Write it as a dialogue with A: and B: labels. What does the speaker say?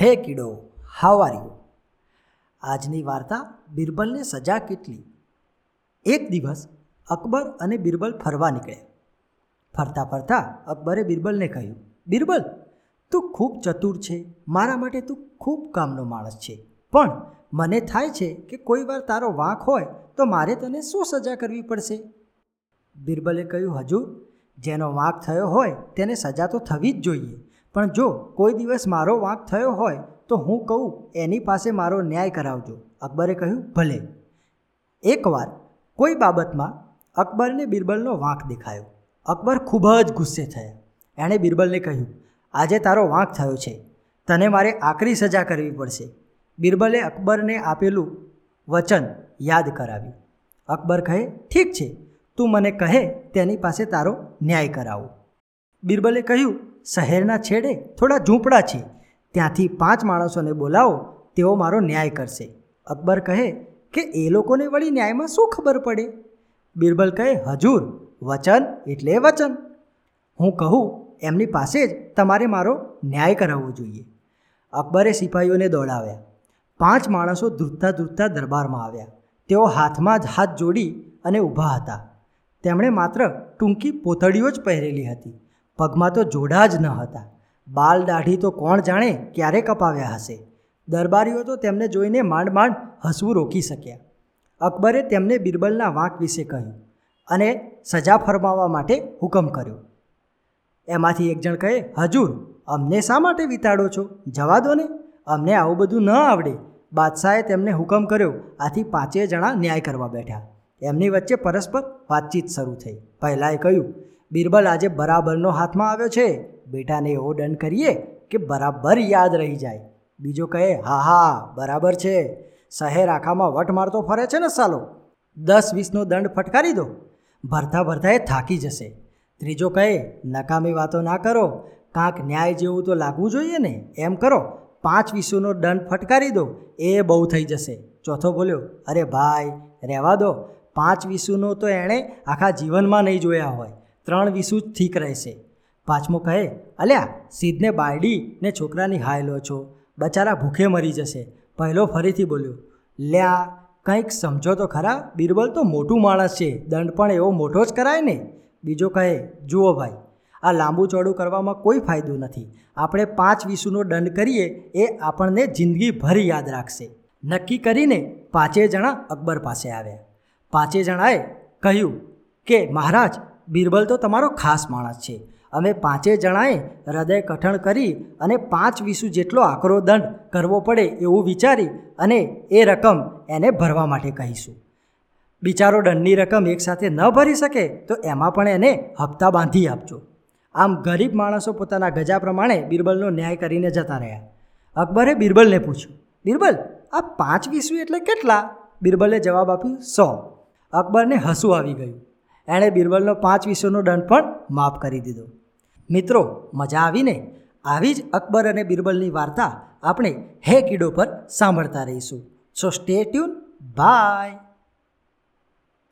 A: હે કીડો how are you આજની વાર્તા બિરબલને સજા કેટલી? એક દિવસ અકબર અને બિરબલ ફરવા નીકળ્યા. ફરતા ફરતા અકબરે બિરબલને કહ્યું, બિરબલ, તું ખૂબ ચતુર છે, મારા માટે તું ખૂબ કામનો માણસ છે. પણ મને થાય છે કે કોઈ વાર તારો વાંક હોય તો મારે તને શું સજા કરવી પડશે? બિરબલે કહ્યું, હજુર, જેનો વાંક થયો હોય તેને સજા તો થવી જ જોઈએ. પણ જો કોઈ દિવસ મારો વાંક થયો હોય, તો હું કહું, એની પાસે મારો ન્યાય કરાવજો. અકબરે કહ્યું, ભલે. એકવાર કોઈ બાબતમાં અકબરને બિરબલનો વાંક દેખાયો. અકબર ખૂબ જ ગુસ્સે થયા. એણે બિરબલને કહ્યું, આજે તારો વાંક થયો છે. તને મારે આકરી સજા કરવી પડશે. બિરબલે અકબરને આપેલું વચન યાદ કરાવ્યું. અકબર કહે, ઠીક છે. તું મને કહે, તેની પાસે તારો ન્યાય કરાવો. બિરબલે કહ્યું શહેરના છેડે થોડા ઝૂંપડા છે. ત્યાંથી પાંચ માણસોને બોલાવો, તેઓ મારો ન્યાય કરશે. અકબર કહે કે એ લોકોને વળી ન્યાયમાં શું ખબર પડે? બિરબલ કહે, હજુર, વચન એટલે વચન. હું કહું, એમની પાસે જ તમારે મારો ન્યાય કરાવવો જોઈએ. અકબરે સિપાહીઓને દોડાવ્યા. પાંચ માણસો ધ્રુજતા ધ્રુજતા દરબારમાં આવ્યા. તેઓ હાથમાં જ હાથ જોડી અને ઊભા હતા. તેમણે માત્ર ટૂંકી પોતળીઓ જ પહેરેલી હતી. પગમાં તો જોડા જ ન હતા. બાલ દાઢી તો કોણ જાણે ક્યારે કપાવ્યા હશે? દરબારીઓ તો તેમને જોઈને માંડ માંડ હસવું રોકી શક્યા. અકબરે તેમને બિરબલના વાંક વિશે કહ્યું અને સજા ફરમાવવા માટે હુકમ કર્યો. એમાંથી એક જણ કહે, હજુર, અમને શા માટે વિતાડો છો? જવા દો ને. અમને આવું બધું ન આવડે બાદશાહે તેમને હુકમ કર્યો. આથી પાંચેય જણા ન્યાય કરવા બેઠા. એમની વચ્ચે પરસ્પર વાતચીત શરૂ થઈ. પહેલાંએ કહ્યું બિરબલ આજે બરાબરનો હાથમાં આવ્યો છે. બેટાને એવો દંડ કરીએ કે બરાબર યાદ રહી જાય. બીજો કહે, હા હા, બરાબર છે. શહેર આખામાં વટ મારતો ફરે છે ને સાલો? દસ વીસનો દંડ ફટકારી દો. ભરતા ભરતા એ થાકી જશે. ત્રીજો કહે, નકામી વાતો ના કરો. કાંક ન્યાય જેવું તો લાગવું જોઈએ ને. એમ કરો. પાંચ વીસોનો દંડ ફટકારી દો. એ બહુ થઈ જશે. ચોથો બોલ્યો, અરે ભાઈ, રહેવા દો. પાંચ વીસુનો તો એણે આખા જીવનમાં નહીં જોયા હોય. ત્રણ વીસુ ઠીક રહેશે. પાંચમો કહે, અલ્યા સીધને બાયડી ને છોકરાની હાય લો છો. બચારા ભૂખે મરી જશે. પહેલો ફરીથી બોલ્યો, લ્યા, કંઈક સમજો તો ખરા, બિરબલ તો મોટું માણસ છે, દંડ પણ એવો મોટો જ કરાય ને? બીજો કહે, જુઓ ભાઈ, આ લાંબુ ચોડું કરવામાં કોઈ ફાયદો નથી. આપણે પાંચ વીસુનો દંડ કરીએ, એ આપણને જિંદગીભર યાદ રાખશે. નક્કી કરીને પાંચેય જણા અકબર પાસે આવ્યા. પાંચેય જણાએ કહ્યું કે, મહારાજ બિરબલ તો તમારો ખાસ માણસ છે. અમે પાંચેય જણાએ હૃદય કઠણ કરી અને પાંચ વીસુ જેટલો આકરો દંડ કરવો પડે એવું વિચારી અને એ રકમ એને ભરવા માટે કહીશું. બિચારો દંડની રકમ એકસાથે ન ભરી શકે તો એમાં પણ એને હપ્તા બાંધી આપજો. આમ ગરીબ માણસો પોતાના ગજા પ્રમાણે બિરબલનો ન્યાય કરીને જતા રહ્યા. અકબરે બિરબલને પૂછ્યું, બિરબલ, આ પાંચ વીસુ એટલે કેટલા? બિરબલે જવાબ આપ્યું, સો. અકબરને હસવું આવી ગયું. એણે બિરબલનો પાંચ વિશ્વનો દંડ પણ માફ કરી દીધો. મિત્રો, મજા આવીને આવી જ અકબર અને બિરબલની વાર્તા આપણે હે કીડો પર સાંભળતા રહીશું. સો સ્ટે ટ્યુન બાય